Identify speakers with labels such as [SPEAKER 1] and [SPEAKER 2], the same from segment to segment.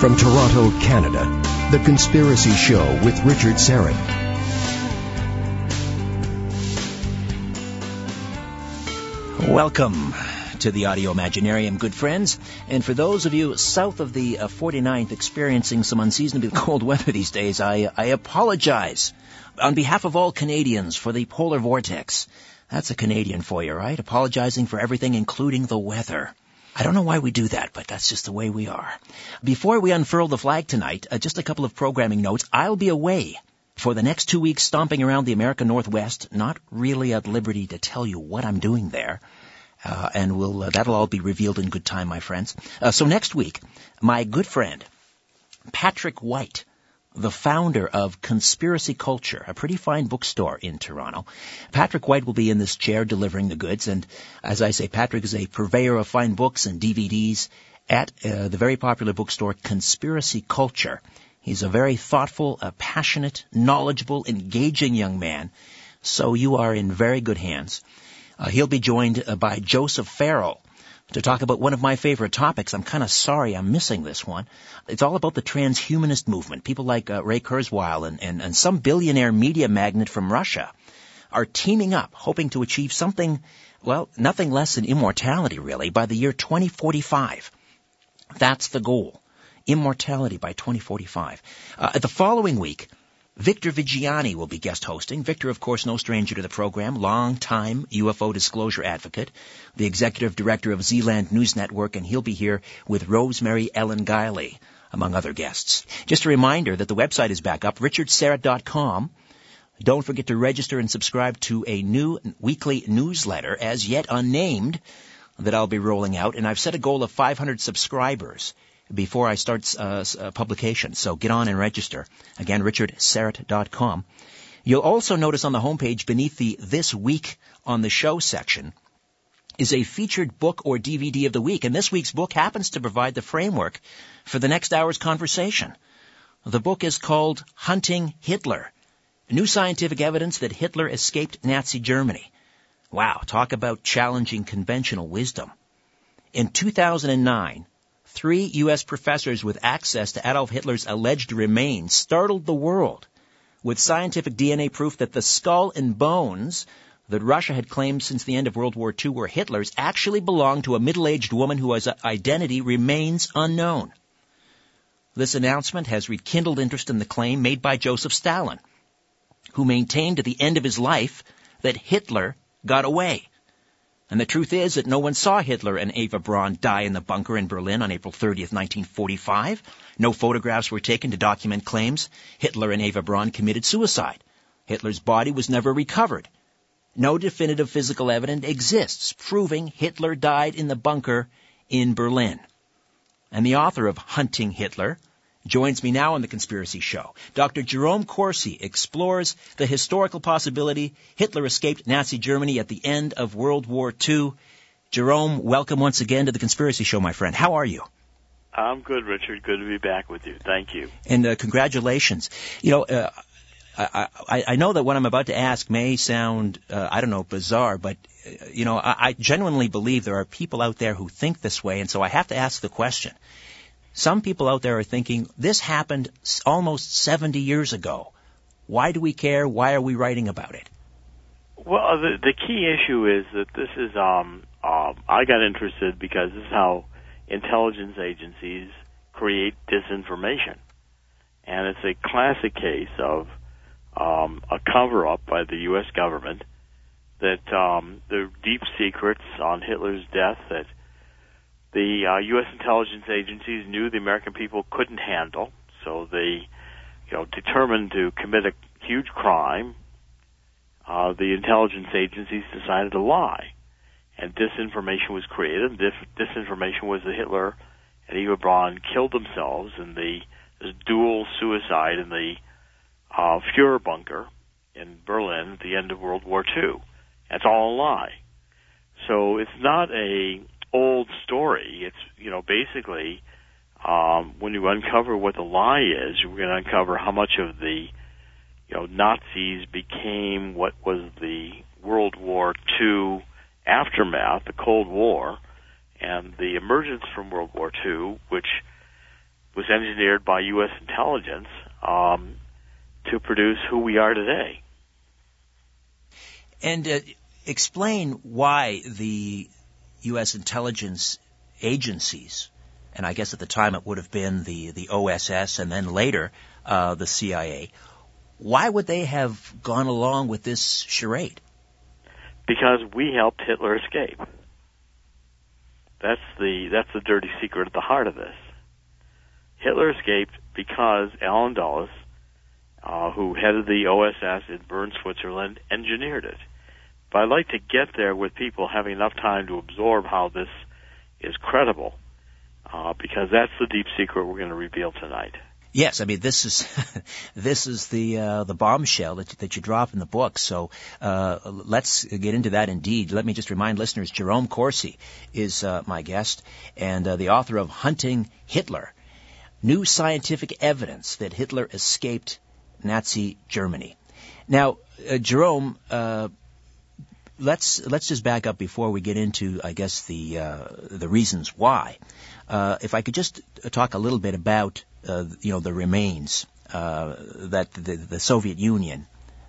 [SPEAKER 1] From Toronto, Canada, The Conspiracy Show with Richard Syrett.
[SPEAKER 2] Welcome to the Audio Imaginarium, good friends. And for those of you south of the uh, 49th experiencing some unseasonably cold weather these days, I, I apologize on behalf of all Canadians for the polar vortex. That's a Canadian for you, right? Apologizing for everything, including the weather. I don't know why we do that, but that's just the way we are. Before we unfurl the flag tonight, uh, just a couple of programming notes. I'll be away for the next two weeks stomping around the American Northwest, not really at liberty to tell you what I'm doing there. Uh, and we'll, uh, that'll all be revealed in good time, my friends. Uh, so next week, my good friend, Patrick White, the founder of Conspiracy Culture, a pretty fine bookstore in Toronto. Patrick White will be in this chair delivering the goods, and as I say, Patrick is a purveyor of fine books and DVDs at uh, the very popular bookstore Conspiracy Culture. He's a very thoughtful, passionate, knowledgeable, engaging young man, so you are in very good hands. Uh, he'll be joined uh, by Joseph Farrell, to talk about one of my favorite topics. I'm kind of sorry I'm missing this one. It's all about the transhumanist movement. People like uh, Ray Kurzweil and, and, and some billionaire media magnate from Russia are teaming up, hoping to achieve something, well, nothing less than immortality, really, by the year 2045. That's the goal. Immortality by 2045. Uh, the following week, Victor Viggiani will be guest hosting. Victor, of course, no stranger to the program, long-time UFO disclosure advocate, the executive director of Zealand News Network, and he'll be here with Rosemary Ellen Guiley, among other guests. Just a reminder that the website is back up, richardsyrett.com. Don't forget to register and subscribe to a new weekly newsletter, as yet unnamed, that I'll be rolling out, and I've set a goal of 500 subscribers before I start uh, uh, publication. So get on and register. Again, richardsyrett.com. You'll also notice on the homepage beneath the This Week on the Show section is a featured book or DVD of the week. And this week's book happens to provide the framework for the next hour's conversation. The book is called Hunting Hitler. New scientific evidence that Hitler escaped Nazi Germany. Wow, talk about challenging conventional wisdom. In 2009, three U.S. professors with access to Adolf Hitler's alleged remains startled the world with scientific DNA proof that the skull and bones that Russia had claimed since the end of World War II were Hitler's actually belonged to a middle-aged woman whose identity remains unknown. This announcement has rekindled interest in the claim made by Joseph Stalin, who maintained at the end of his life that Hitler got away. And the truth is that no one saw Hitler and Eva Braun die in the bunker in Berlin on April 30th, 1945. No photographs were taken to document claims Hitler and Eva Braun committed suicide. Hitler's body was never recovered. No definitive physical evidence exists proving Hitler died in the bunker in Berlin. And the author of Hunting Hitler, joins me now on the Conspiracy Show. Dr. Jerome Corsi explores the historical possibility Hitler escaped Nazi Germany at the end of World War II. Jerome, welcome once again to the Conspiracy Show, my friend. How are you?
[SPEAKER 3] I'm good, Richard. Good to be back with you. Thank you.
[SPEAKER 2] And uh, congratulations. You know, uh, I, I, I, know that what I'm about to ask may sound, uh, I don't know, bizarre, but, uh, you know, I, I genuinely believe there are people out there who think this way, and so I have to ask the question. Some people out there are thinking, this happened almost 70 years ago. Why do we care? Why are we writing about it?
[SPEAKER 3] Well, the, the key issue is that this is, um, uh, I got interested because this is how intelligence agencies create disinformation. And it's a classic case of um, a cover up by the U.S. government that um, the deep secrets on Hitler's death that the uh, U.S. intelligence agencies knew the American people couldn't handle, so they, you know, determined to commit a huge crime. Uh, the intelligence agencies decided to lie, and disinformation was created. This disinformation was that Hitler and Eva Braun killed themselves in the dual suicide in the uh, Fuhrer bunker in Berlin at the end of World War II. That's all a lie. So it's not a old story. It's you know basically um, when you uncover what the lie is, you're going to uncover how much of the you know Nazis became what was the World War II aftermath, the Cold War, and the emergence from World War II, which was engineered by U.S. intelligence um, to produce who we are today.
[SPEAKER 2] And uh, explain why the U.S. intelligence agencies, and I guess at the time it would have been the, the OSS and then later uh, the CIA, why would they have gone along with this charade?
[SPEAKER 3] Because we helped Hitler escape. That's the that's the dirty secret at the heart of this. Hitler escaped because Allen Dulles, uh, who headed the OSS in Bern, Switzerland, engineered it. But I'd like to get there with people having enough time to absorb how this is credible, uh, because that's the deep secret we're going to reveal tonight.
[SPEAKER 2] Yes, I mean this is this is the uh, the bombshell that that you drop in the book. So uh, let's get into that. Indeed, let me just remind listeners: Jerome Corsi is uh, my guest and uh, the author of Hunting Hitler: New Scientific Evidence that Hitler Escaped Nazi Germany. Now, uh, Jerome, uh, let's let's just back up before we get into, I guess, the the reasons why. if I could just talk a little bit about uh, you know the remains uh, that the, the Soviet Union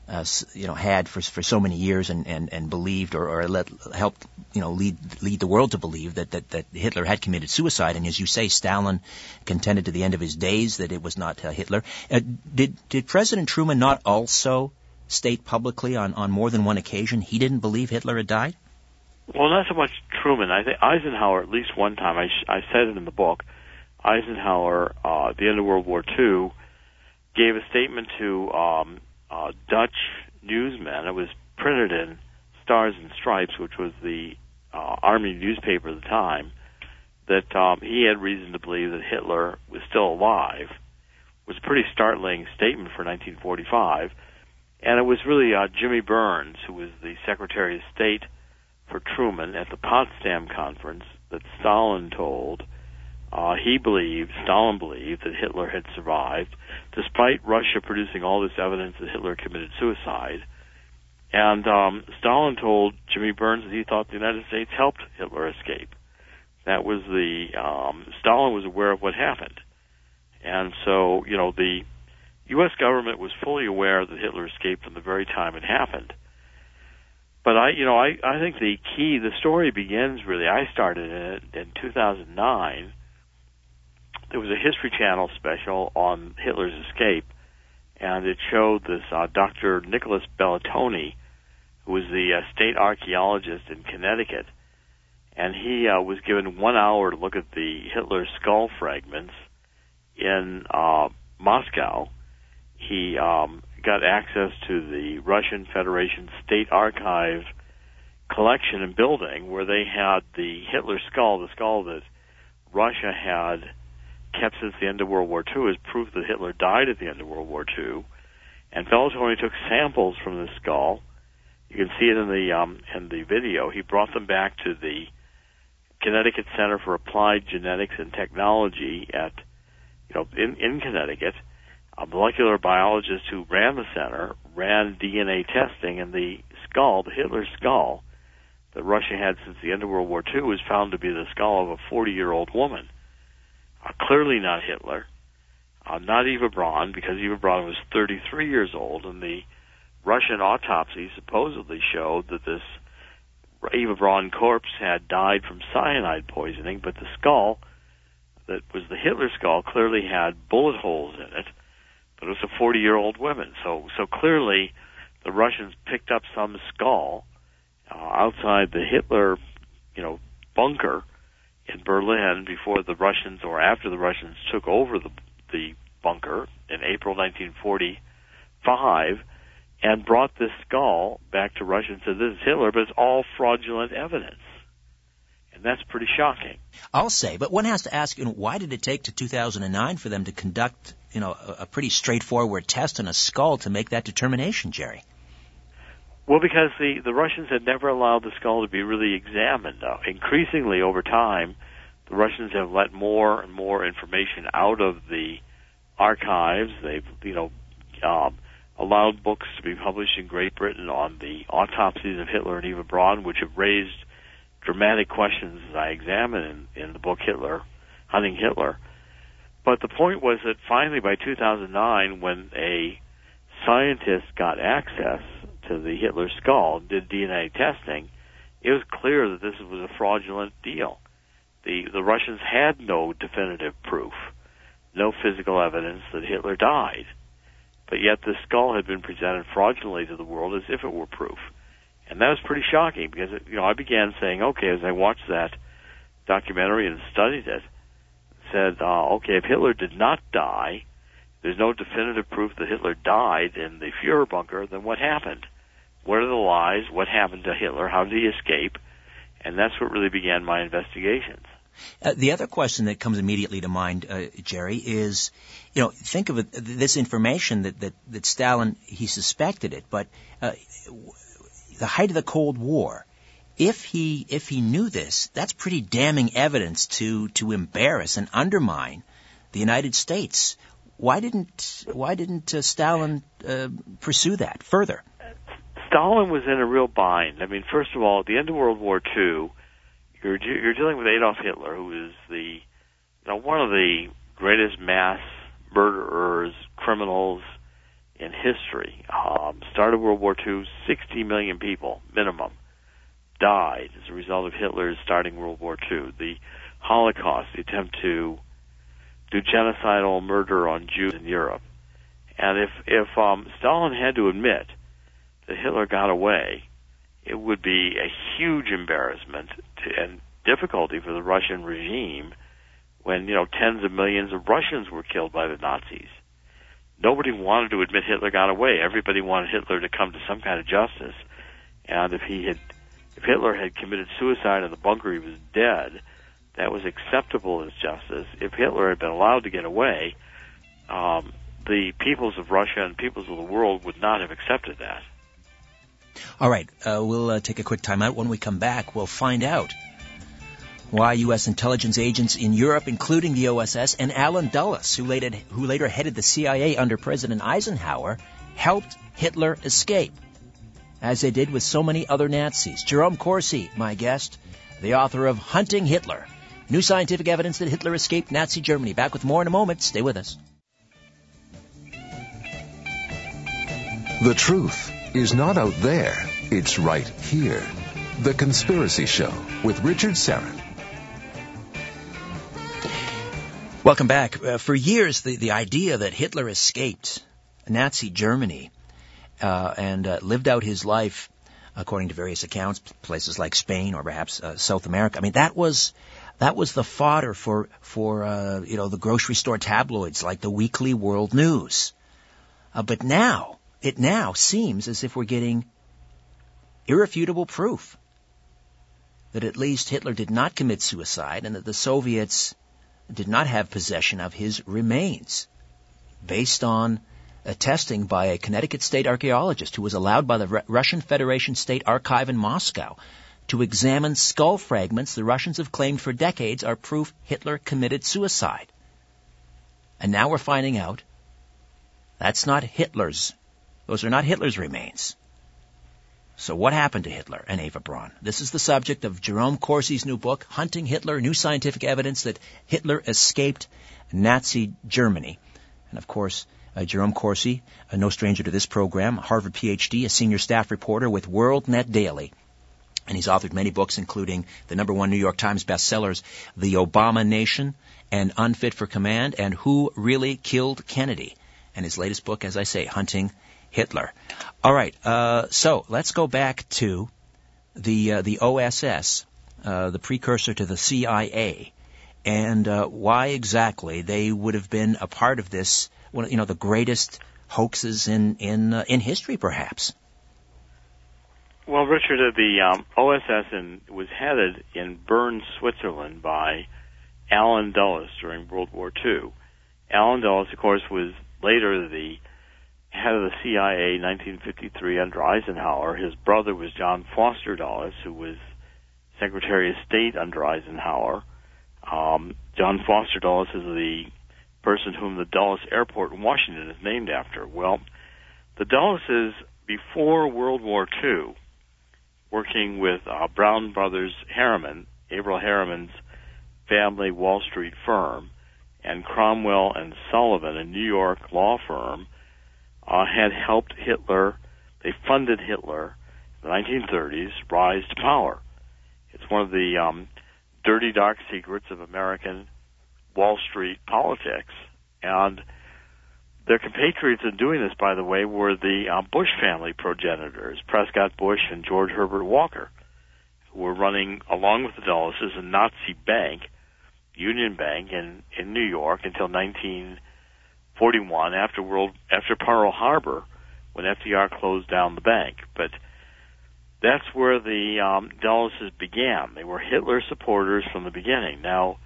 [SPEAKER 2] uh, you know had for for so many years and and, and believed or, or let, helped you know lead lead the world to believe that, that that Hitler had committed suicide and as you say Stalin contended to the end of his days that it was not uh, Hitler uh, did did President Truman not also state publicly on on more than one occasion he didn't believe Hitler had died
[SPEAKER 3] well not so much Truman I think Eisenhower at least one time I I said it in the book Eisenhower, uh, at the end of World War II, gave a statement to um, uh, Dutch newsmen. It was printed in Stars and Stripes, which was the uh, army newspaper at the time, that um, he had reason to believe that Hitler was still alive. It was a pretty startling statement for 1945. And it was really uh, Jimmy Byrnes, who was the Secretary of State for Truman at the Potsdam Conference, that Stalin told uh, he believed, Stalin believed, that Hitler had survived, despite Russia producing all this evidence that Hitler committed suicide. And um, Stalin told Jimmy Byrnes that he thought the United States helped Hitler escape. That was the um, Stalin was aware of what happened, and so you know the U.S. government was fully aware that Hitler escaped from the very time it happened. But I, you know, I I think the key, the story begins really. I started it in 2009 there was a History Channel special on Hitler's escape, and it showed this uh, Dr. Nicholas Bellantoni, who was the uh, state archaeologist in Connecticut, and he uh, was given one hour to look at the Hitler skull fragments in uh, Moscow. He um, got access to the Russian Federation State Archive collection and building where they had the Hitler skull, the skull that Russia had kept since the end of World War II as proof that Hitler died at the end of World War II. And Bellantoni took samples from the skull. You can see it in the um, in the video. He brought them back to the Connecticut Center for Applied Genetics and Technology at you know in in Connecticut. A molecular biologist who ran the center ran DNA testing, and the skull, the Hitler skull that Russia had since the end of World War II, was found to be the skull of a 40 year old woman. Uh, clearly not Hitler, uh, not Eva Braun, because Eva Braun was 33 years old, and the Russian autopsy supposedly showed that this Eva Braun corpse had died from cyanide poisoning, but the skull that was the Hitler skull clearly had bullet holes in it, but it was a 40 year old woman. So, so clearly the Russians picked up some skull uh, outside the Hitler, you know, bunker in Berlin before the Russians or after the Russians took over the the bunker in April 1945 and brought this skull back to Russia and said this is Hitler, but it's all fraudulent evidence. And that's pretty shocking.
[SPEAKER 2] I'll say, but one has to ask, you know, why did it take to 2009 for them to conduct, you know, a, pretty straightforward test on a skull to make that determination, Jerry?
[SPEAKER 3] Well, because the the Russians had never allowed the skull to be really examined. Uh, increasingly over time, the Russians have let more and more information out of the archives. They've you know um, allowed books to be published in Great Britain on the autopsies of Hitler and Eva Braun, which have raised dramatic questions as I examine in, in the book Hitler, Hunting Hitler. But the point was that finally by 2009, when a scientist got access to the Hitler skull, did DNA testing, it was clear that this was a fraudulent deal. The the Russians had no definitive proof, no physical evidence that Hitler died, but yet the skull had been presented fraudulently to the world as if it were proof, and that was pretty shocking because it, you know I began saying, okay, as I watched that documentary and studied it, said, uh, okay, if Hitler did not die, there's no definitive proof that Hitler died in the Fuhrer bunker, then what happened? What are the lies? What happened to Hitler? How did he escape? And that's what really began my investigations.
[SPEAKER 2] Uh, the other question that comes immediately to mind, uh, Jerry, is, you know, think of it, this information that, that, that Stalin, he suspected it, but uh, the height of the Cold War, if he if he knew this, that's pretty damning evidence to to embarrass and undermine the United States. Why didn't why didn't uh, Stalin uh, pursue that further?
[SPEAKER 3] Stalin was in a real bind. I mean, first of all, at the end of World War II, you're you're dealing with Adolf Hitler, who is the you know one of the greatest mass murderers, criminals in history. Um, started World War II, 60 million people minimum died as a result of Hitler's starting World War II. The Holocaust, the attempt to do genocidal murder on Jews in Europe. And if if um, Stalin had to admit that Hitler got away, it would be a huge embarrassment to, and difficulty for the Russian regime when you know tens of millions of Russians were killed by the Nazis. Nobody wanted to admit Hitler got away. Everybody wanted Hitler to come to some kind of justice. And if he had if Hitler had committed suicide in the bunker, he was dead. That was acceptable as justice. If Hitler had been allowed to get away, um, the peoples of Russia and peoples of the world would not have accepted that.
[SPEAKER 2] All right, uh, we'll uh, take a quick time out. When we come back, we'll find out why U.S. intelligence agents in Europe, including the OSS and Allen Dulles, who later, who later headed the CIA under President Eisenhower, helped Hitler escape as they did with so many other Nazis. Jerome Corsi, my guest, the author of Hunting Hitler. New scientific evidence that Hitler escaped Nazi Germany. Back with more in a moment. Stay with us.
[SPEAKER 1] The truth is not out there, it's right here. The Conspiracy Show with Richard Syrett.
[SPEAKER 2] Welcome back. Uh, for years, the, the idea that Hitler escaped Nazi Germany and uh, lived out his life according to various accounts, places like Spain or perhaps uh, South America. I mean, that was that was the fodder for for uh, you know the grocery store tabloids like the Weekly World News. Uh, but now it now seems as if we're getting irrefutable proof that at least Hitler did not commit suicide and that the Soviets did not have possession of his remains based on a testing by a Connecticut state archaeologist who was allowed by the Russian Federation State Archive in Moscow to examine skull fragments the Russians have claimed for decades are proof Hitler committed suicide. And now we're finding out that's not Hitler's. Those are not Hitler's remains. So what happened to Hitler and Eva Braun? This is the subject of Jerome Corsi's new book, Hunting Hitler, New Scientific Evidence that Hitler Escaped Nazi Germany. And of course, uh, Jerome Corsi, uh, no stranger to this program, Harvard PhD, a senior staff reporter with WorldNet Daily. And he's authored many books, including the number one New York Times bestsellers, The Obama Nation and Unfit for Command, and Who Really Killed Kennedy. And his latest book, as I say, Hunting Hitler. All right, uh, so let's go back to the uh, the OSS, uh, the precursor to the CIA, and uh, why exactly they would have been a part of this one you know the greatest hoaxes in in uh, in history, perhaps.
[SPEAKER 3] Well, Richard, uh, the um, OSS in, was headed in Bern, Switzerland, by Allen Dulles during World War II. Allen Dulles, of course, was later the head of the CIA in 1953 under Eisenhower. His brother was John Foster Dulles, who was Secretary of State under Eisenhower. Um, John Foster Dulles is the person whom the Dulles Airport in Washington is named after. Well, the Dulleses, before World War II, working with uh, Brown Brothers Harriman, Averell Harriman's family Wall Street firm, and Cromwell and Sullivan, a New York law firm, uh, had helped Hitler. They funded Hitler in the 1930s rise to power. It's one of the um, dirty, dark secrets of American Wall Street politics, and their compatriots in doing this, by the way, were the uh, Bush family progenitors, Prescott Bush and George Herbert Walker, who were running, along with the Dulleses, a Nazi bank, Union Bank, in in New York until 1941, after World after Pearl Harbor, when FDR closed down the bank. But that's where the um, Dulleses began. They were Hitler supporters from the beginning. Now,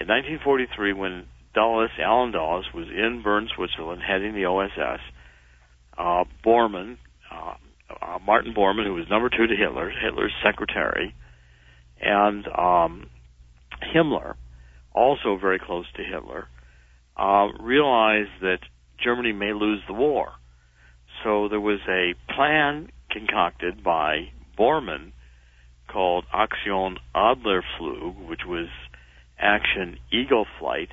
[SPEAKER 3] in 1943, when Dulles, Allen Dulles, was in Bern, Switzerland, heading the OSS. Uh, Bormann, uh, uh, Martin Bormann, who was number two to Hitler, Hitler's secretary, and um, Himmler, also very close to Hitler, uh, realized that Germany may lose the war. So there was a plan concocted by Bormann called Aktion Adlerflug, which was Action Eagle Flight,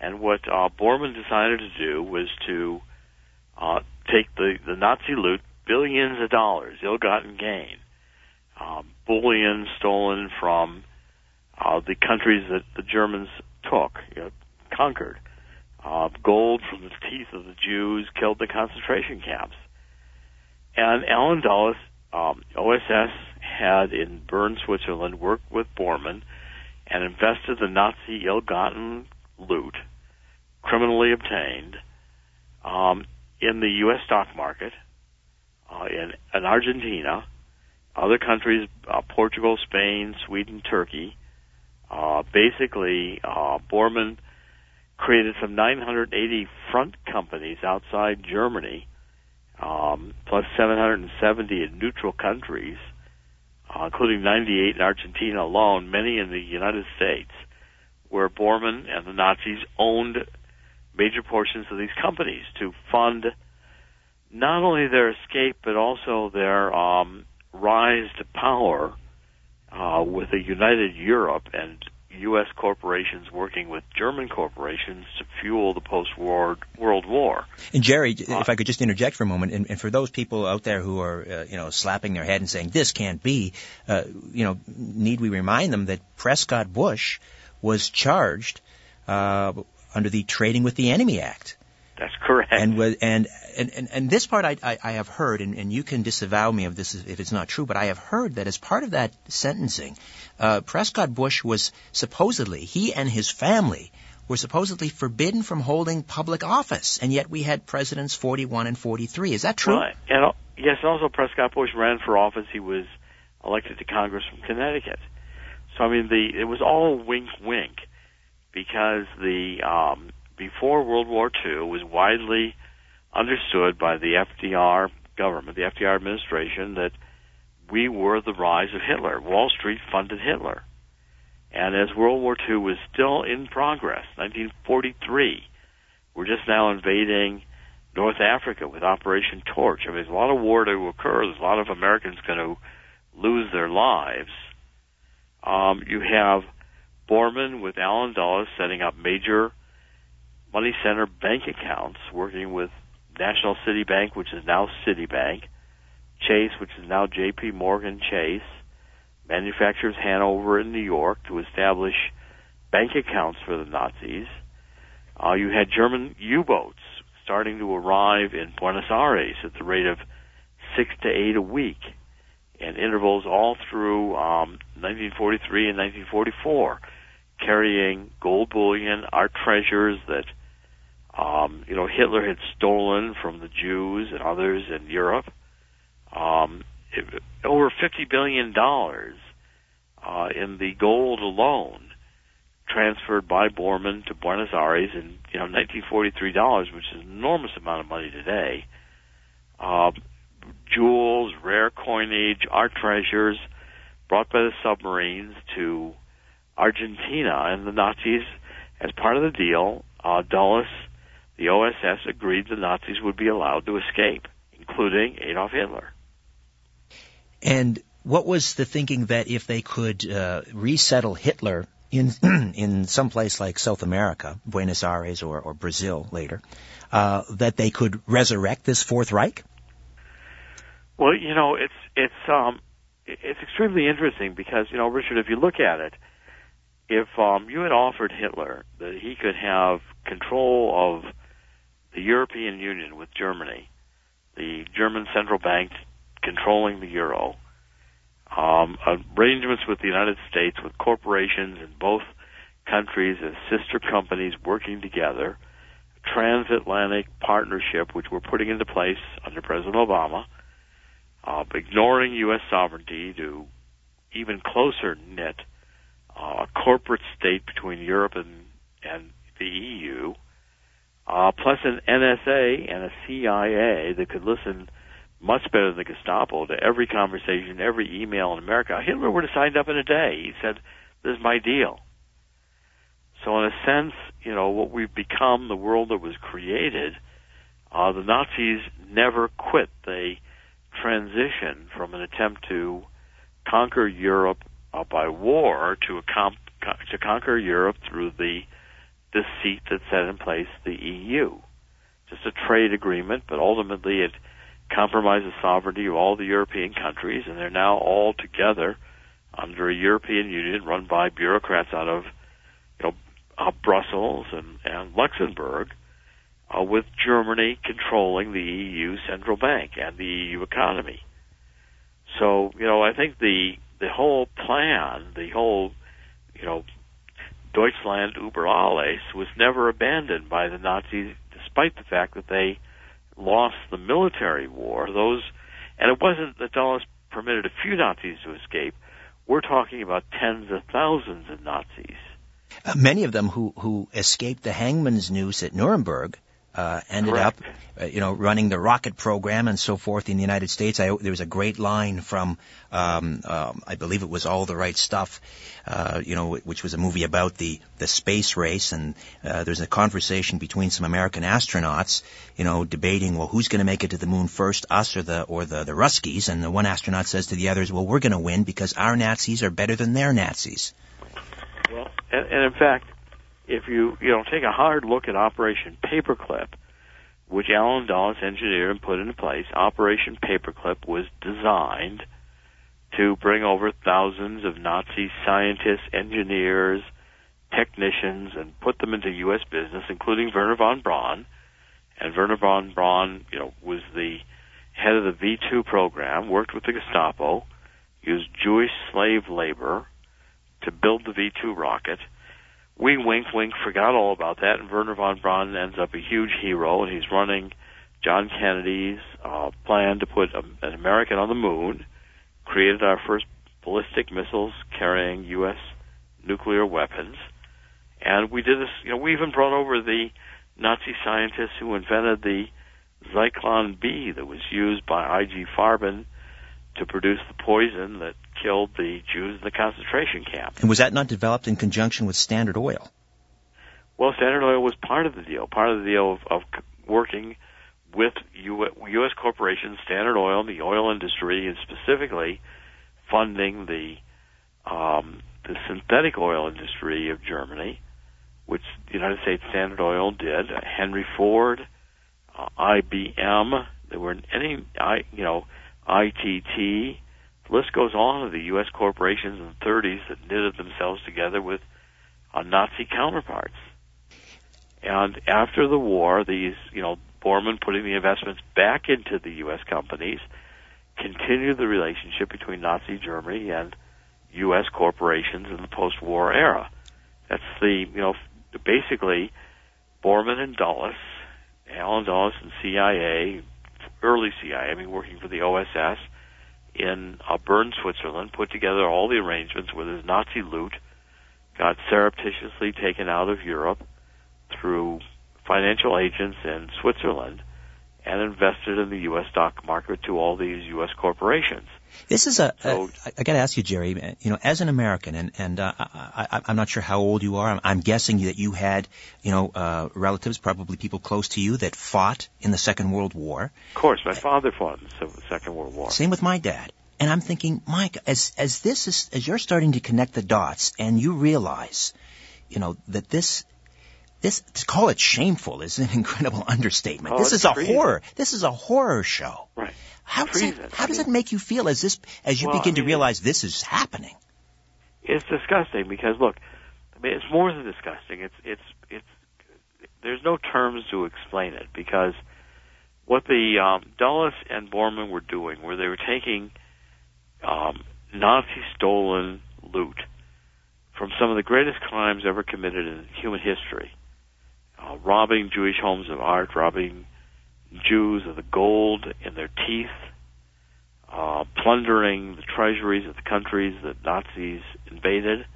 [SPEAKER 3] and what uh, Bormann decided to do was to uh, take the, the Nazi loot, billions of dollars, ill-gotten gain, uh, bullion stolen from uh, the countries that the Germans took, you know, conquered, uh, gold from the teeth of the Jews, killed the concentration camps. And Allen Dulles, um, OSS, had in Bern, Switzerland, worked with Bormann and invested the Nazi ill-gotten loot criminally obtained um, in the U.S. stock market, uh, in, in Argentina, other countries, uh, Portugal, Spain, Sweden, Turkey. Uh, basically, uh, Bormann created some 980 front companies outside Germany, um, plus 770 in neutral countries, uh, including 98 in Argentina alone, many in the United States, where Bormann and the Nazis owned major portions of these companies to fund not only their escape but also their um, rise to power uh, with a united Europe and U.S. corporations working with German corporations to fuel the post-war World War.
[SPEAKER 2] And Jerry, uh, if I could just interject for a moment, and, and for those people out there who are, uh, you know, slapping their head and saying this can't be, uh, you know, need we remind them that Prescott Bush was charged uh, under the Trading with the Enemy Act.
[SPEAKER 3] That's correct.
[SPEAKER 2] And was, and and and, and this part I, I, I have heard, and, and you can disavow me of this if it's not true, but I have heard that as part of that sentencing, uh, Prescott Bush was supposedly he and his family were supposedly forbidden from holding public office, and yet we had presidents 41 and 43. Is that true?
[SPEAKER 3] Right. And yes, also Prescott Bush ran for office. He was elected to Congress from Connecticut. So I mean, the it was all wink, wink because the um, before World War II was widely understood by the FDR government, the FDR administration, that we were the rise of Hitler. Wall Street funded Hitler. And as World War II was still in progress, 1943, we're just now invading North Africa with Operation Torch. I mean, there's a lot of war to occur. There's a lot of Americans going to lose their lives. Um, you have Bormann with Allen Dulles setting up major money center bank accounts, working with National City Bank, which is now Citibank, Chase, which is now J.P. Morgan Chase, manufacturers Hanover in New York to establish bank accounts for the Nazis. Uh, you had German U-boats starting to arrive in Buenos Aires at the rate of six to eight a week, in intervals all through um, 1943 and 1944 carrying gold bullion, art treasures that um, you know Hitler had stolen from the Jews and others in Europe. Um, it, over fifty billion dollars uh, in the gold alone transferred by Bormann to Buenos Aires in you know 1943 dollars, which is an enormous amount of money today. Uh, jewels, rare coinage, art treasures brought by the submarines to Argentina, and the Nazis, as part of the deal, uh, Dulles, the OSS, agreed the Nazis would be allowed to escape, including Adolf Hitler.
[SPEAKER 2] And what was the thinking that if they could uh, resettle Hitler in in some place like South America, Buenos Aires or, or Brazil later, uh, that they could resurrect this Fourth Reich?
[SPEAKER 3] Well, you know, it's it's um it's extremely interesting because you know, Richard, if you look at it, if um you had offered Hitler that he could have control of the European Union with Germany, the German central bank controlling the euro, um, arrangements with the United States with corporations in both countries as sister companies working together, transatlantic partnership which we're putting into place under President Obama, uh, ignoring U.S. sovereignty to even closer knit uh, a corporate state between Europe and, and the EU, uh, plus an NSA and a CIA that could listen much better than the Gestapo to every conversation, every email in America. Hitler would have signed up in a day. He said, "This is my deal." So, in a sense, you know what we've become, the world that was created. Uh, the Nazis never quit. They transitioned from an attempt to conquer Europe uh, by war to a comp- to conquer Europe through the deceit that set in place the EU. Just a trade agreement, but ultimately it compromises the sovereignty of all the European countries, and they're now all together under a European Union run by bureaucrats out of, you know, uh, Brussels and, and Luxembourg, uh, with Germany controlling the EU central bank and the EU economy. So, you know, I think the the whole plan, the whole, you know, Deutschland über alles was never abandoned by the Nazis, despite the fact that they lost the military war. Those, and it wasn't that Dulles permitted a few Nazis to escape. We're talking about tens of thousands of Nazis.
[SPEAKER 2] Uh, many of them who who escaped the hangman's noose at Nuremberg uh, ended
[SPEAKER 3] Correct.
[SPEAKER 2] up, uh, you know, running the rocket program and so forth in the United States. I, there was a great line from, um, um, I believe it was All the Right Stuff, uh, you know, which was a movie about the the space race, and uh, there's a conversation between some American astronauts, you know, debating, well, who's going to make it to the moon first, us or the or the the Ruskies? And the one astronaut says to the others, well, we're going to win because our Nazis are better than their Nazis.
[SPEAKER 3] Well, and, and in fact, if you you know take a hard look at Operation Paperclip, which Allen Dulles engineered and put into place, Operation Paperclip was designed to bring over thousands of Nazi scientists, engineers, technicians, and put them into U.S. business, including Wernher von Braun. And Wernher von Braun, you know, was the head of the V2 program, worked with the Gestapo, used Jewish slave labor to build the V2 rocket. We wink wink forgot all about that, and Wernher von Braun ends up a huge hero, and he's running John Kennedy's uh, plan to put a, an American on the moon, created our first ballistic missiles carrying U.S. nuclear weapons, and we did this. You know, we even brought over the Nazi scientists who invented the Zyklon B that was used by I.G. Farben to produce the poison that killed the Jews in the concentration camp.
[SPEAKER 2] And was that not developed in conjunction with Standard Oil?
[SPEAKER 3] Well, Standard Oil was part of the deal, part of the deal of, of working with U- U.S. corporations, Standard Oil, the oil industry, and specifically funding the um, the synthetic oil industry of Germany, which the United States Standard Oil did. Henry Ford, uh, IBM. There were any, I you know, ITT. List goes on of the U.S. corporations in the 30s that knitted themselves together with uh, Nazi counterparts. And after the war, these, you know, Bormann putting the investments back into the U.S. companies continued the relationship between Nazi Germany and U.S. corporations in the post-war era. That's the, you know, basically Bormann and Dulles, Allen Dulles and CIA, early CIA, I mean, working for the OSS in uh, Bern, Switzerland, put together all the arrangements where this Nazi loot got surreptitiously taken out of Europe through financial agents in Switzerland and invested in the U.S. stock market to all these U.S. corporations.
[SPEAKER 2] This is a.
[SPEAKER 3] So-
[SPEAKER 2] a I, got to ask you, Jerry. You know, as an American, and and uh, I, I, I'm not sure how old you are. I'm, I'm guessing that you had, you know, uh, relatives, probably people close to you, that fought in the Second World War.
[SPEAKER 3] Of course, my father fought in the Second World War.
[SPEAKER 2] Same with my dad. And I'm thinking, Mike, as as this is as you're starting to connect the dots and you realize, you know, that this this to call it shameful is an incredible understatement.
[SPEAKER 3] Oh,
[SPEAKER 2] this is a
[SPEAKER 3] treason.
[SPEAKER 2] horror. This is a horror show.
[SPEAKER 3] Right.
[SPEAKER 2] How does
[SPEAKER 3] Treason.
[SPEAKER 2] that, how
[SPEAKER 3] I
[SPEAKER 2] does
[SPEAKER 3] mean-
[SPEAKER 2] that make you feel as this as you
[SPEAKER 3] Well,
[SPEAKER 2] begin
[SPEAKER 3] I
[SPEAKER 2] to realize this is happening?
[SPEAKER 3] It's disgusting because look, I mean, it's more than disgusting. It's it's it's there's no terms to explain it because what the um, Dulles and Bormann were doing, where they were taking um, Nazi stolen loot from some of the greatest crimes ever committed in human history, uh, robbing Jewish homes of art, robbing Jews of the gold in their teeth, uh, plundering the treasuries of the countries that Nazis invaded,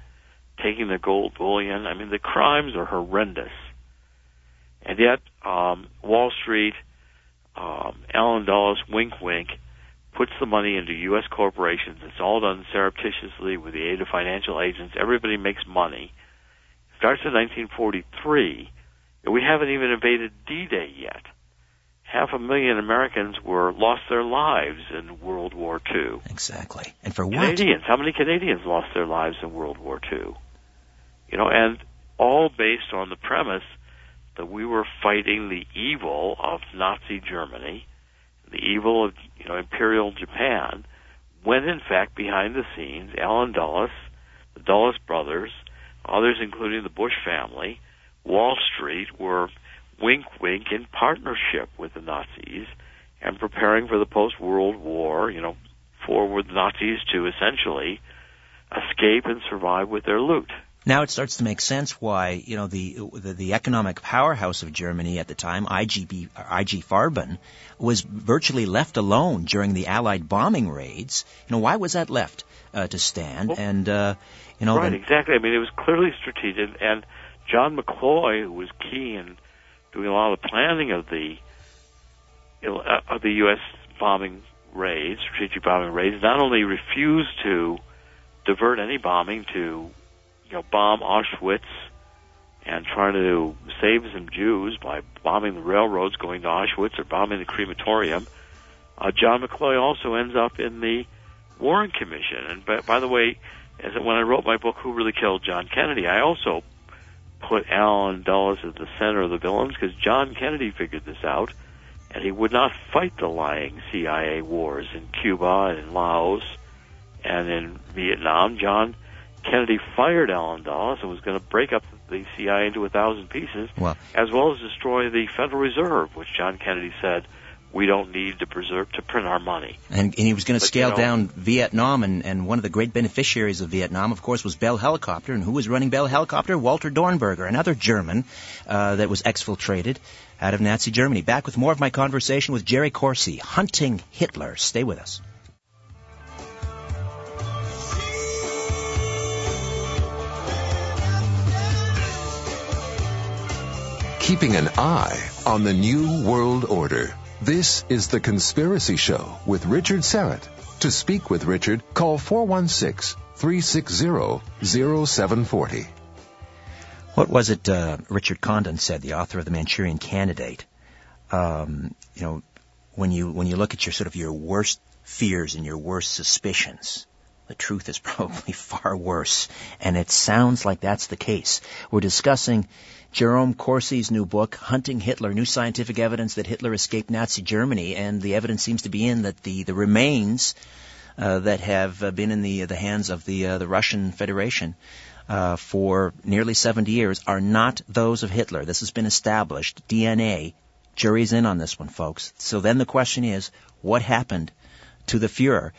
[SPEAKER 3] taking the gold bullion. I mean, the crimes are horrendous. And yet, um, Wall Street, um, Allen Dulles, wink wink, puts the money into U.S. corporations. It's all done surreptitiously with the aid of financial agents. Everybody makes money. Starts in 1943. We haven't even invaded D-Day yet. Half a million Americans were lost their lives in World War II.
[SPEAKER 2] Exactly. And for what?
[SPEAKER 3] Canadians. How many Canadians lost their lives in World War II? You know, and all based on the premise that we were fighting the evil of Nazi Germany, the evil of you know Imperial Japan, when in fact behind the scenes, Allen Dulles, the Dulles brothers, others including the Bush family, Wall Street were wink wink in partnership with the Nazis and preparing for the post World War, you know, forward Nazis to essentially escape and survive with their loot.
[SPEAKER 2] Now it starts to make sense why you know the the, the economic powerhouse of Germany at the time, IGB, IG Farben, was virtually left alone during the Allied bombing raids. You know why was that left uh, to stand?
[SPEAKER 3] Well,
[SPEAKER 2] and uh, you know
[SPEAKER 3] right,
[SPEAKER 2] then-
[SPEAKER 3] exactly. I mean, it was clearly strategic, and John McCloy, who was key in doing a lot of the planning of the uh, of the U.S. bombing raids, strategic bombing raids, not only refused to divert any bombing to you know bomb Auschwitz and trying to save some Jews by bombing the railroads going to Auschwitz or bombing the crematorium. Uh, John McCloy also ends up in the Warren Commission. And by, by the way, as when I wrote my book, Who Really Killed John Kennedy, I also put Allen Dulles at the center of the villains because John Kennedy figured this out, and he would not fight the lying CIA wars in Cuba and in Laos and in Vietnam. John Kennedy fired Allen Dulles and was going to break up the CIA into a thousand pieces,
[SPEAKER 2] Well-
[SPEAKER 3] as well as destroy the Federal Reserve, which John Kennedy said we don't need to preserve to print our money.
[SPEAKER 2] And, and he was going to scale
[SPEAKER 3] you know-
[SPEAKER 2] down Vietnam, and, and one of the great beneficiaries of Vietnam, of course, was Bell Helicopter. And who was running Bell Helicopter? Walter Dornberger, another German uh, that was exfiltrated out of Nazi Germany. Back with more of my conversation with Jerry Corsi, Hunting Hitler. Stay with us.
[SPEAKER 1] Keeping an eye on the new world order. This is The Conspiracy Show with Richard Syrett. To speak with Richard, call 416-360-0740.
[SPEAKER 2] What was it uh, Richard Condon said, the author of The Manchurian Candidate? Um, you know, when you when you look at your sort of your worst fears and your worst suspicions, the truth is probably far worse, and it sounds like that's the case. We're discussing Jerome Corsi's new book, Hunting Hitler, New Scientific Evidence that Hitler Escaped Nazi Germany, and the evidence seems to be in that the, the remains uh, that have uh, been in the the hands of the uh, the Russian Federation uh, for nearly 70 years are not those of Hitler. This has been established. DNA. Jury's in on this one, folks. So then the question is, what happened to the Fuhrer?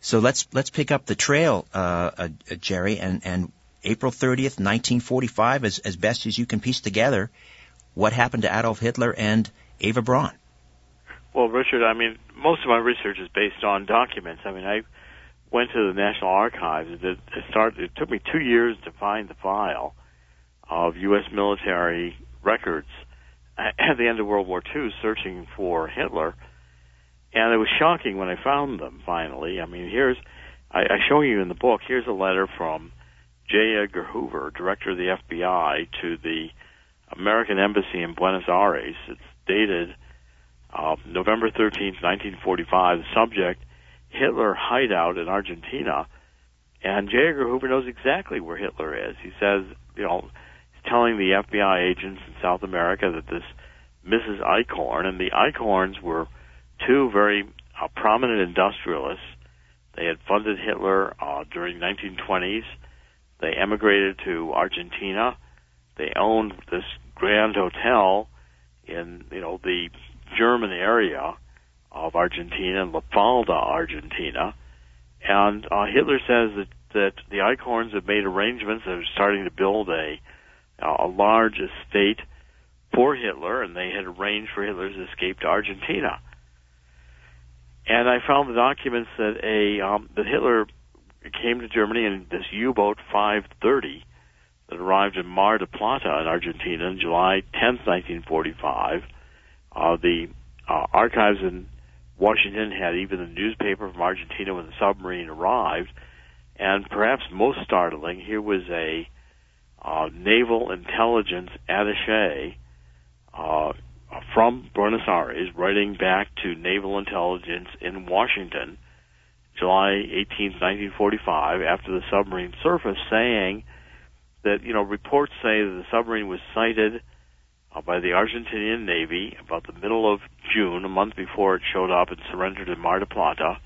[SPEAKER 2] So let's let's pick up the trail, uh, uh, Jerry, and and April 30th, 1945, as as best as you can piece together, what happened to Adolf Hitler and Eva Braun?
[SPEAKER 3] Well, Richard, I mean, most of my research is based on documents. I mean, I went to the National Archives. It started. It took me two years to find the file of U.S. military records at the end of World War II, searching for Hitler, and it was shocking when I found them. Finally, I mean, here's I, I show you in the book. Here's a letter from J. Edgar Hoover, director of the FBI, to the American Embassy in Buenos Aires. It's dated uh, November 13th, 1945. The subject Hitler hideout in Argentina, and J. Edgar Hoover knows exactly where Hitler is. He says, you know, he's telling the FBI agents in South America that this Mrs. Eichhorn, and the Eichhorns were two very uh, prominent industrialists. They had funded Hitler uh, during 1920s. They emigrated to Argentina. They owned this grand hotel in you know the German area of Argentina, La Falda, Argentina. And uh, Hitler says that that the Eichhorns have made arrangements. They're starting to build a a large estate for Hitler, and they had arranged for Hitler's escape to Argentina. And I found the documents that a um, that Hitler came to Germany in this U-boat 530 that arrived in Mar del Plata in Argentina on July 10th, 1945. Uh, the uh, archives in Washington had even the newspaper from Argentina when the submarine arrived. And perhaps most startling, here was a uh, naval intelligence attaché uh, from Buenos Aires writing back to naval intelligence in Washington, July 18, 1945, after the submarine surfaced, saying that you know reports say that the submarine was sighted uh, by the Argentinian Navy about the middle of June, a month before it showed up and surrendered in Mar del Plata.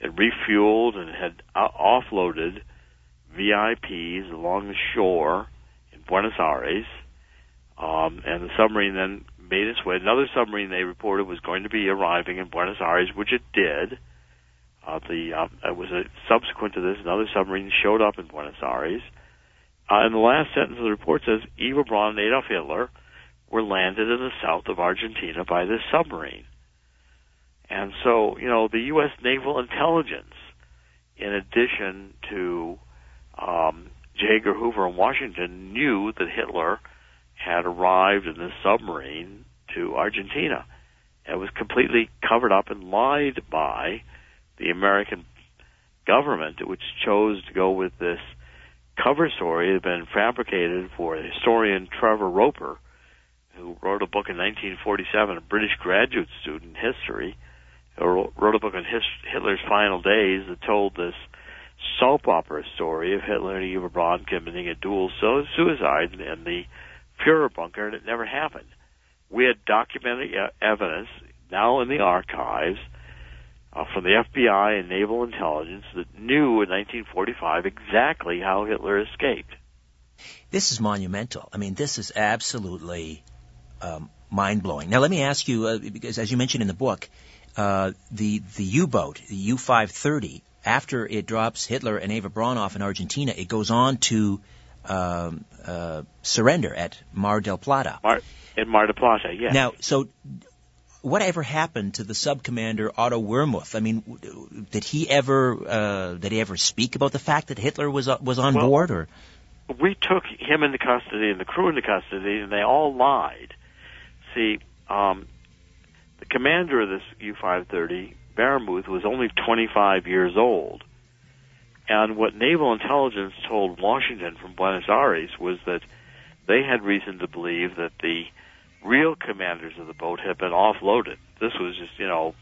[SPEAKER 3] It refueled and had uh, offloaded VIPs along the shore in Buenos Aires. Um, and the submarine then made its way. Another submarine they reported was going to be arriving in Buenos Aires, which it did. Uh, the uh, it was a, subsequent to this, another submarine showed up in Buenos Aires. Uh, and the last sentence of the report says Eva Braun and Adolf Hitler were landed in the south of Argentina by this submarine. And so, you know, the U.S. naval intelligence, in addition to um, J. Edgar Hoover in Washington, knew that Hitler had arrived in this submarine to Argentina. and was completely covered up and lied by the American government, which chose to go with this cover story that had been fabricated for historian Trevor Roper, who wrote a book in 1947, a British graduate student in history, who wrote a book on Hitler's final days that told this soap opera story of Hitler and Eva Braun committing a dual suicide in the Fuhrer bunker, and it never happened. We had documented evidence now in the archives uh, from the FBI and naval intelligence that knew in 1945 exactly how Hitler escaped.
[SPEAKER 2] This is monumental. I mean, this is absolutely um, mind blowing. Now, let me ask you, uh, because as you mentioned in the book, uh, the the U-boat, the U-530, after it drops Hitler and Eva Braun off in Argentina, it goes on to um, uh, surrender at Mar del Plata.
[SPEAKER 3] Mar, in Mar del Plata, yes.
[SPEAKER 2] Now, so whatever happened to the sub commander Otto Wermuth? I mean, did he ever uh, did he ever speak about the fact that Hitler was uh, was on
[SPEAKER 3] well,
[SPEAKER 2] board, or?
[SPEAKER 3] We took him into custody and the crew into custody, and they all lied. See, um, the commander of this U-530, Wermuth, was only 25 years old. And what naval intelligence told Washington from Buenos Aires was that they had reason to believe that the real commanders of the boat had been offloaded. This was just, you know,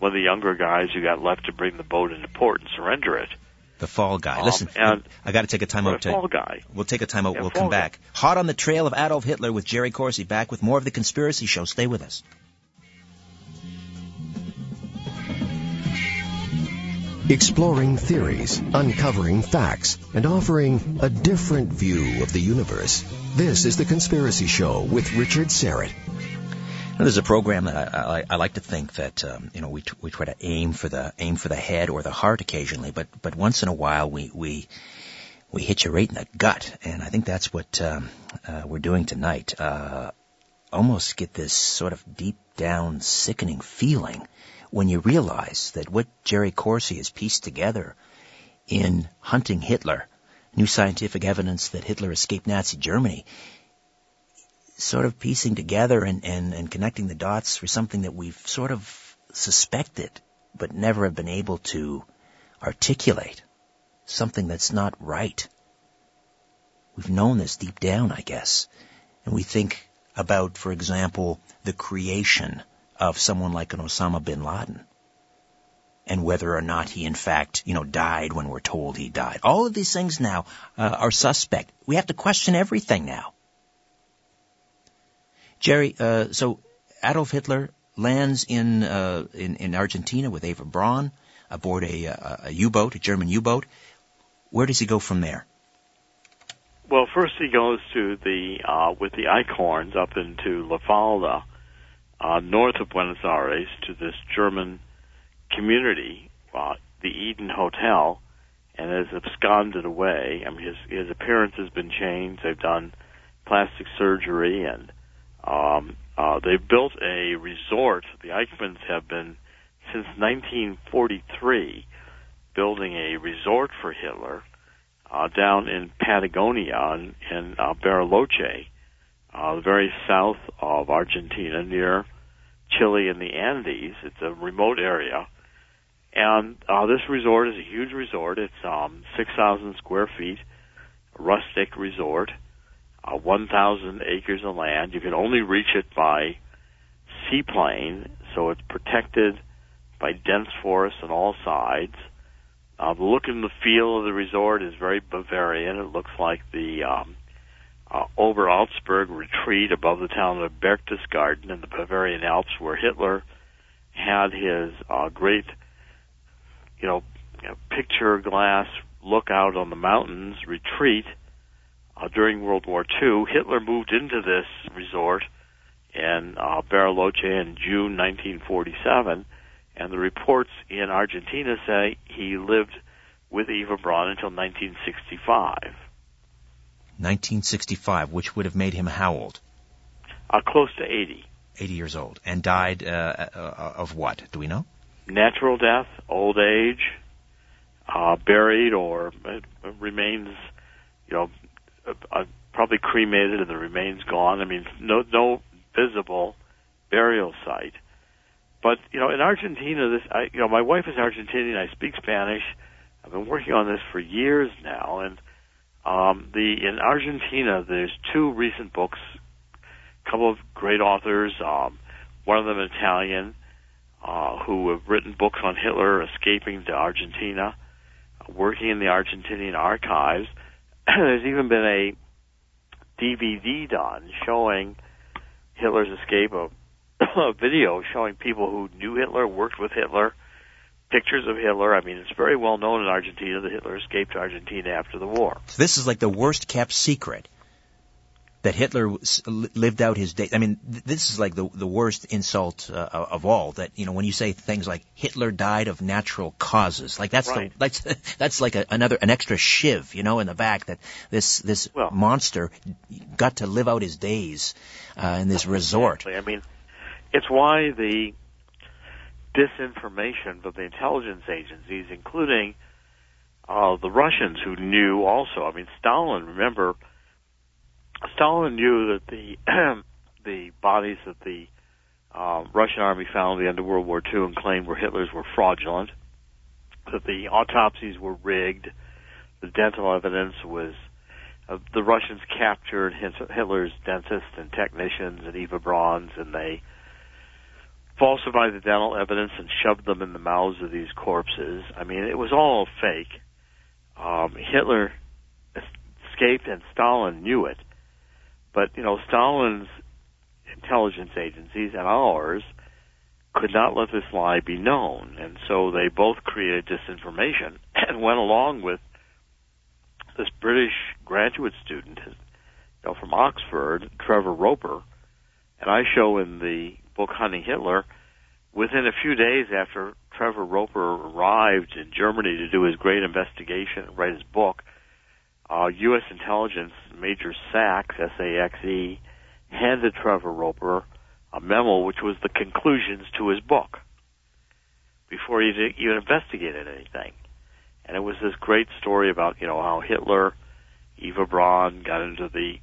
[SPEAKER 3] one of the younger guys who got left to bring the boat into port and surrender it.
[SPEAKER 2] The fall guy. Um, Listen, and I got to take a time out.
[SPEAKER 3] To, fall guy.
[SPEAKER 2] We'll take a time out.
[SPEAKER 3] Yeah,
[SPEAKER 2] we'll come back.
[SPEAKER 3] Guy.
[SPEAKER 2] Hot on the trail of Adolf Hitler with Jerry Corsi. Back with more of the Conspiracy Show. Stay with us.
[SPEAKER 1] Exploring theories, uncovering facts, and offering a different view of the universe. This is The Conspiracy Show with Richard Syrett.
[SPEAKER 2] Now, there's a program that I, I, I like to think that um, you know we, t- we try to aim for the aim for the head or the heart occasionally, but but once in a while we we we hit you right in the gut, and I think that's what um, uh, we're doing tonight. Uh, almost get this sort of deep down sickening feeling when you realize that what Jerry Corsi has pieced together in hunting Hitler, new scientific evidence that Hitler escaped Nazi Germany, sort of piecing together and, and, and connecting the dots for something that we've sort of suspected but never have been able to articulate. Something that's not right. We've known this deep down, I guess. And we think about, for example, the creation of someone like an Osama bin Laden. and whether or not he in fact, you know, died when we're told he died. All of these things now uh, are suspect. We have to question everything now. Jerry, uh, so Adolf Hitler lands in, uh, in, in Argentina with Eva Braun aboard a, a, a U-boat, a German U-boat. Where does he go from there?
[SPEAKER 3] Well, first he goes to the uh, with the Eichhorns up into La Falda, uh, north of Buenos Aires, to this German community, uh, the Eden Hotel, and has absconded away. I mean, his his appearance has been changed. They've done plastic surgery, and um, uh, they've built a resort. The Eichmanns have been since 1943 building a resort for Hitler uh, down in Patagonia in, in uh, Bariloche, uh, the very south of Argentina, near Chile and the Andes. It's a remote area, and uh, this resort is a huge resort. It's um, 6,000 square feet, a rustic resort, uh, 1,000 acres of land. You can only reach it by seaplane, so it's protected by dense forests on all sides. Uh, the look and the feel of the resort is very Bavarian. It looks like the um, uh, Obersalzberg retreat above the town of Berchtesgaden in the Bavarian Alps, where Hitler had his uh, great, you know, picture glass lookout on the mountains retreat uh, during World War II. Hitler moved into this resort in uh, Bariloche in June 1947 and the reports in Argentina say he lived with Eva Braun until 1965.
[SPEAKER 2] 1965, which would have made him how old?
[SPEAKER 3] Uh, close to 80.
[SPEAKER 2] 80 years old. And died uh, uh, of what? Do we know?
[SPEAKER 3] Natural death, old age, uh, buried or uh, remains, you know, uh, probably cremated and the remains gone. I mean, no, no visible burial site. But you know, in Argentina, this I, you know, my wife is Argentinian. I speak Spanish. I've been working on this for years now, and um, the in Argentina, there's two recent books, a couple of great authors. Um, one of them Italian, uh, who have written books on Hitler escaping to Argentina, working in the Argentinian archives. there's even been a DVD done showing Hitler's escape of a video showing people who knew Hitler, worked with Hitler, pictures of Hitler. I mean, it's very well known in Argentina that Hitler escaped to Argentina after the war.
[SPEAKER 2] So this is like the worst kept secret that Hitler lived out his days. I mean, this is like the the worst insult uh, of all. That you know, when you say things like Hitler died of natural causes, like that's
[SPEAKER 3] right.
[SPEAKER 2] the that's that's like a, another an extra shiv, you know, in the back that this this
[SPEAKER 3] well,
[SPEAKER 2] monster got to live out his days uh, in this resort.
[SPEAKER 3] Exactly. I mean, it's why the disinformation from the intelligence agencies, including uh, the Russians who knew also. I mean, Stalin. Remember, Stalin knew that the the bodies that the uh, Russian army found at the end of World War II and claimed were Hitler's were fraudulent. That the autopsies were rigged. The dental evidence was. Uh, the Russians captured Hitler's dentists and technicians and Eva Braun's, and they falsified the dental evidence and shoved them in the mouths of these corpses. I mean, it was all fake. Um, Hitler escaped, and Stalin knew it. But you know, Stalin's intelligence agencies and ours could not let this lie be known, and so they both created disinformation and went along with this British graduate student, you know, from Oxford, Trevor Roper, and I show in the book Hunting Hitler, within a few days after Trevor Roper arrived in Germany to do his great investigation and write his book, uh, U.S. intelligence Major Saxe, S-A-X-E, handed Trevor Roper a memo which was the conclusions to his book before he even investigated anything. And it was this great story about, you know, how Hitler, Eva Braun got into the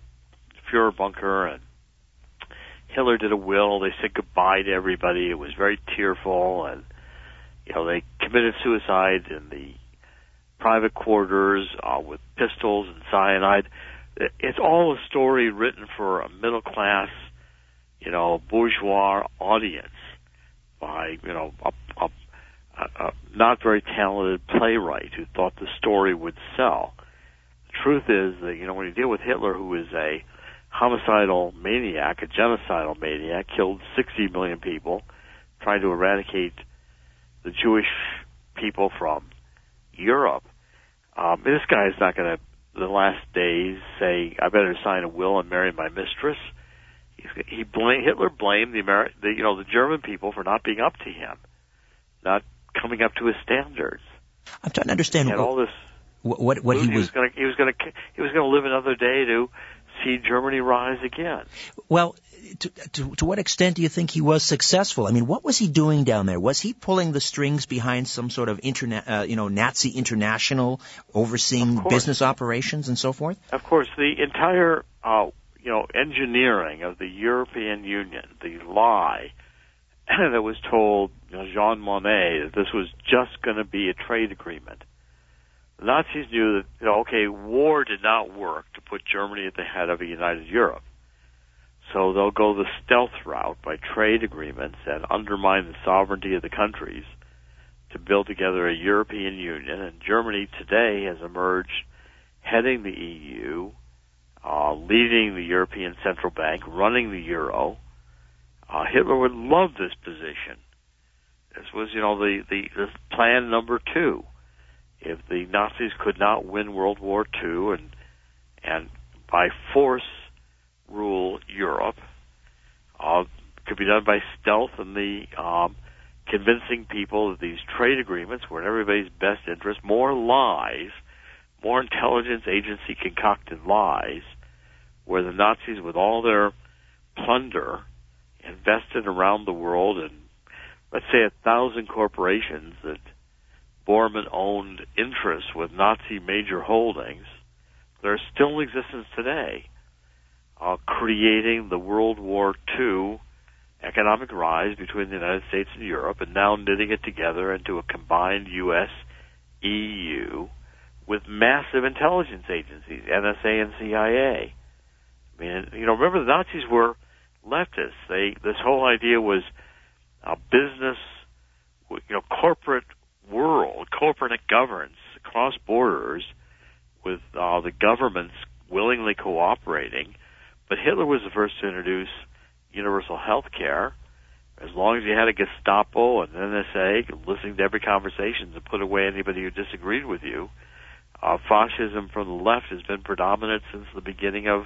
[SPEAKER 3] Fuhrer bunker and Hitler did a will. They said goodbye to everybody. It was very tearful, and you know they committed suicide in the private quarters uh, with pistols and cyanide. It's all a story written for a middle class, you know, bourgeois audience by you know a, a, uh, not very talented playwright who thought the story would sell. The truth is that, you know, when you deal with Hitler, who is a homicidal maniac, a genocidal maniac, killed 60 million people, trying to eradicate the Jewish people from Europe, um, this guy is not going to, the last days, say, I better sign a will and marry my mistress. He blamed, Hitler blamed the, Ameri- the, you know, the German people for not being up to him, not coming up to his standards.
[SPEAKER 2] I'm trying to understand
[SPEAKER 3] what, all this.
[SPEAKER 2] What what, what he,
[SPEAKER 3] was going to he was going to he was going to live another day to see Germany rise again.
[SPEAKER 2] Well, to, to, to what extent do you think he was successful? I mean, what was he doing down there? Was he pulling the strings behind some sort of interna- uh, you know Nazi international overseeing business operations and so forth?
[SPEAKER 3] Of course, the entire uh, you know engineering of the European Union, the lie that was told you know, Jean Monnet that this was just going to be a trade agreement. Nazis knew that you know, okay, war did not work to put Germany at the head of a united Europe. So they'll go the stealth route by trade agreements and undermine the sovereignty of the countries to build together a European Union. And Germany today has emerged heading the EU, uh, leading the European Central Bank, running the euro. Uh, Hitler would love this position. This was, you know, the, the, the plan number two. If the Nazis could not win World War II and and by force rule Europe. Uh, could be done by stealth and the um, convincing people that these trade agreements were in everybody's best interest. More lies, more intelligence agency concocted lies, where the Nazis, with all their plunder, invested around the world in, let's say, a thousand corporations that Bormann owned interests with Nazi major holdings. They're still in existence today uh, creating the World War II economic rise between the United States and Europe, and now knitting it together into a combined U.S. EU with massive intelligence agencies, NSA and CIA. I mean, you know, remember the Nazis were leftists. They this whole idea was a business, you know, corporate world, corporate governance across borders, with uh, the governments willingly cooperating but Hitler was the first to introduce universal health care. As long as you had a Gestapo and NSA listening to every conversation to put away anybody who disagreed with you, uh, fascism from the left has been predominant since the beginning of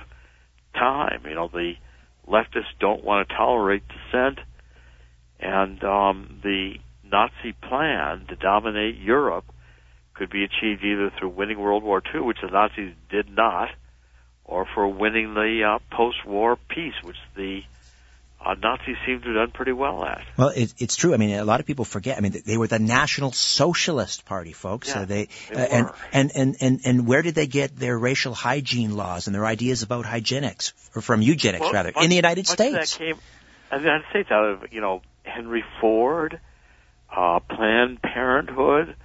[SPEAKER 3] time. You know, the leftists don't want to tolerate dissent, and um, the Nazi plan to dominate Europe could be achieved either through winning World War II, which the Nazis did not, or for winning the uh, post-war peace, which the uh, Nazis seem to have done pretty well at.
[SPEAKER 2] Well, it, it's true. I mean, a lot of people forget. I mean, they were the National Socialist Party, folks.
[SPEAKER 3] Yeah,
[SPEAKER 2] uh, they,
[SPEAKER 3] they
[SPEAKER 2] uh, and, and and and and where did they get their racial hygiene laws and their ideas about hygienics, or from eugenics
[SPEAKER 3] well,
[SPEAKER 2] rather,
[SPEAKER 3] much,
[SPEAKER 2] in the United States?
[SPEAKER 3] That came, the United States, out of you know Henry Ford, uh, Planned Parenthood,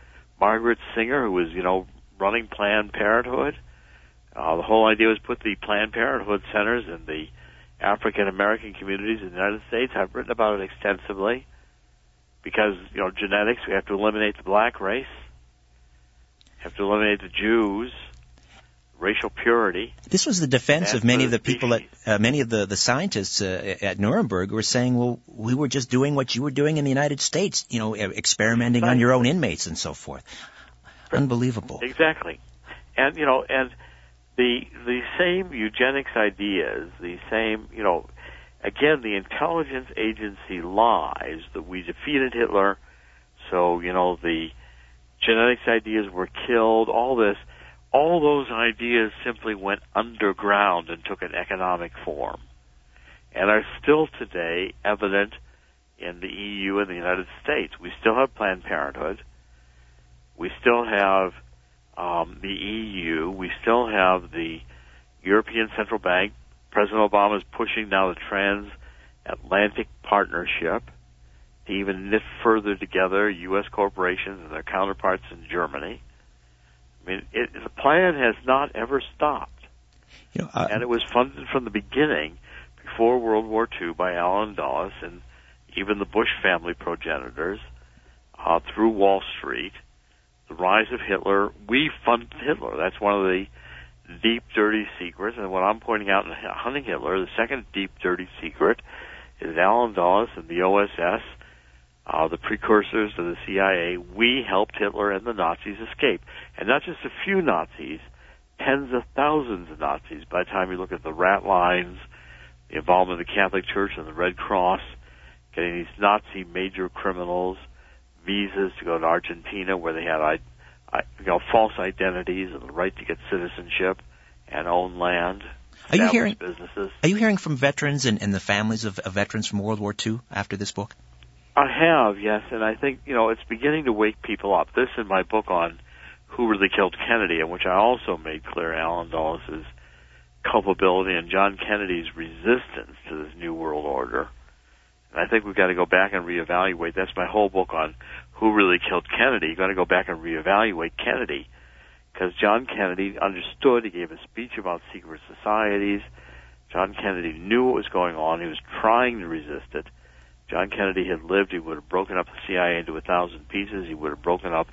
[SPEAKER 3] Margaret Sanger, who was you know running Planned Parenthood. Uh, the whole idea was put the Planned Parenthood centers in the African American communities in the United States. I've written about it extensively because you know genetics. We have to eliminate the black race. Have to eliminate the Jews. Racial purity.
[SPEAKER 2] This was the defense of many of the people that uh, many of the the scientists uh, at Nuremberg were saying, "Well, we were just doing what you were doing in the United States, you know, experimenting on your own inmates and so forth." Unbelievable.
[SPEAKER 3] Exactly, and you know, and the the same eugenics ideas, the same you know, again the intelligence agency lies that we defeated Hitler, so you know the genetics ideas were killed, all this, all those ideas simply went underground and took an economic form, and are still today evident in the EU and the United States. We still have Planned Parenthood. We still have um, the EU. We still have the European Central Bank. President Obama is pushing now the transatlantic partnership to even knit further together U.S. corporations and their counterparts in Germany. I mean, it, the plan has not ever stopped.
[SPEAKER 2] You know, uh,
[SPEAKER 3] and it was funded from the beginning, before World War II, by Allen Dulles and even the Bush family progenitors. uh, through Wall Street, the rise of Hitler. We fund Hitler. That's one of the deep, dirty secrets. And what I'm pointing out in Hunting Hitler, the second deep, dirty secret, is Allen Dulles and the OSS, uh, the precursors of the CIA. We helped Hitler and the Nazis escape. And not just a few Nazis, tens of thousands of Nazis. By the time you look at the rat lines, the involvement of the Catholic Church and the Red Cross, getting these Nazi major criminals visas to go to Argentina where they had I, you know false identities and the right to get citizenship and own land.
[SPEAKER 2] Are you hearing
[SPEAKER 3] businesses?
[SPEAKER 2] Are you hearing from veterans and, and the families of, of veterans from World War II after this book?
[SPEAKER 3] I have, yes, and I think you know it's beginning to wake people up. This in my book on who really killed Kennedy, in which I also made clear Allen Dulles' culpability and John Kennedy's resistance to this new world order. And I think we've got to go back and reevaluate. That's my whole book on who really killed Kennedy. You've got to go back and reevaluate Kennedy. Because John Kennedy understood, he gave a speech about secret societies. John Kennedy knew what was going on. He was trying to resist it. John Kennedy had lived, he would have broken up the CIA into a thousand pieces. He would have broken up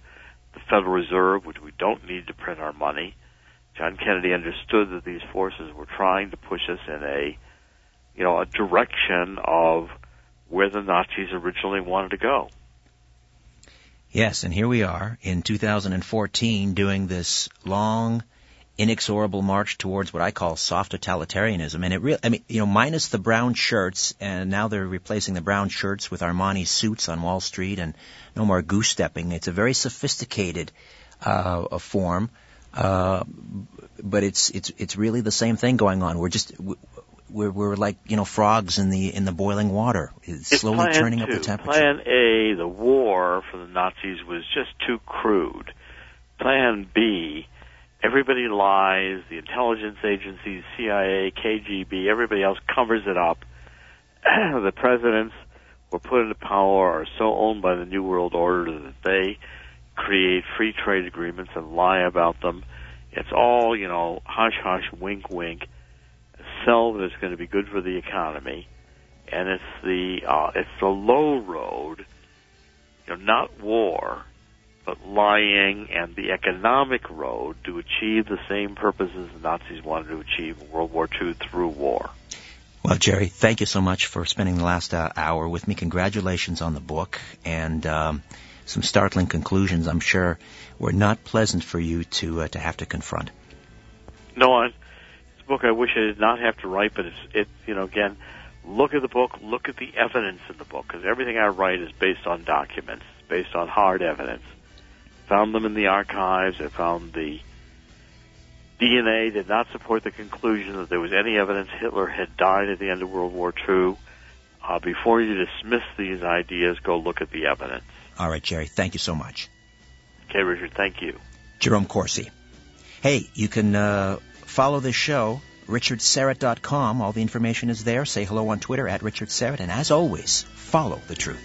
[SPEAKER 3] the Federal Reserve, which we don't need to print our money. John Kennedy understood that these forces were trying to push us in a, you know, a direction of where the Nazis originally wanted to go.
[SPEAKER 2] Yes, and here we are in 2014 doing this long, inexorable march towards what I call soft totalitarianism. And it really, I mean, you know, minus the brown shirts, and now they're replacing the brown shirts with Armani suits on Wall Street and no more goose stepping. It's a very sophisticated, uh, form. Uh, but it's it's it's really the same thing going on. We're just we're, we're like you know frogs in the in the boiling water, it's,
[SPEAKER 3] it's
[SPEAKER 2] slowly turning
[SPEAKER 3] two.
[SPEAKER 2] up the temperature.
[SPEAKER 3] Plan A, the war for the Nazis was just too crude. Plan B, everybody lies. The intelligence agencies, CIA, KGB, everybody else covers it up. the presidents who are put into power are so owned by the New World Order that they create free trade agreements and lie about them. It's all, you know, hush hush, wink wink sell that it's going to be good for the economy, and it's the uh, it's the low road, you know, not war, but lying and the economic road to achieve the same purposes the Nazis wanted to achieve in World War II through war.
[SPEAKER 2] Well, Jerry, thank you so much for spending the last uh, hour with me. Congratulations on the book and um, some startling conclusions. I'm sure were not pleasant for you to uh, to have to confront.
[SPEAKER 3] No, I, book I wish I did not have to write, but it's it you know again, look at the book, look at the evidence in the book because everything I write is based on documents, based on hard evidence. Found them in the archives. I found the DNA did not support the conclusion that there was any evidence Hitler had died at the end of World War II. Uh, before you dismiss these ideas, go look at the evidence.
[SPEAKER 2] All right, Jerry. Thank you so much.
[SPEAKER 3] Okay, Richard. Thank you.
[SPEAKER 2] Jerome Corsi. Hey, you can uh, Follow this show, richardsyrett.com. All the information is there. Say hello on Twitter at richardsyrett. And as always, follow the truth.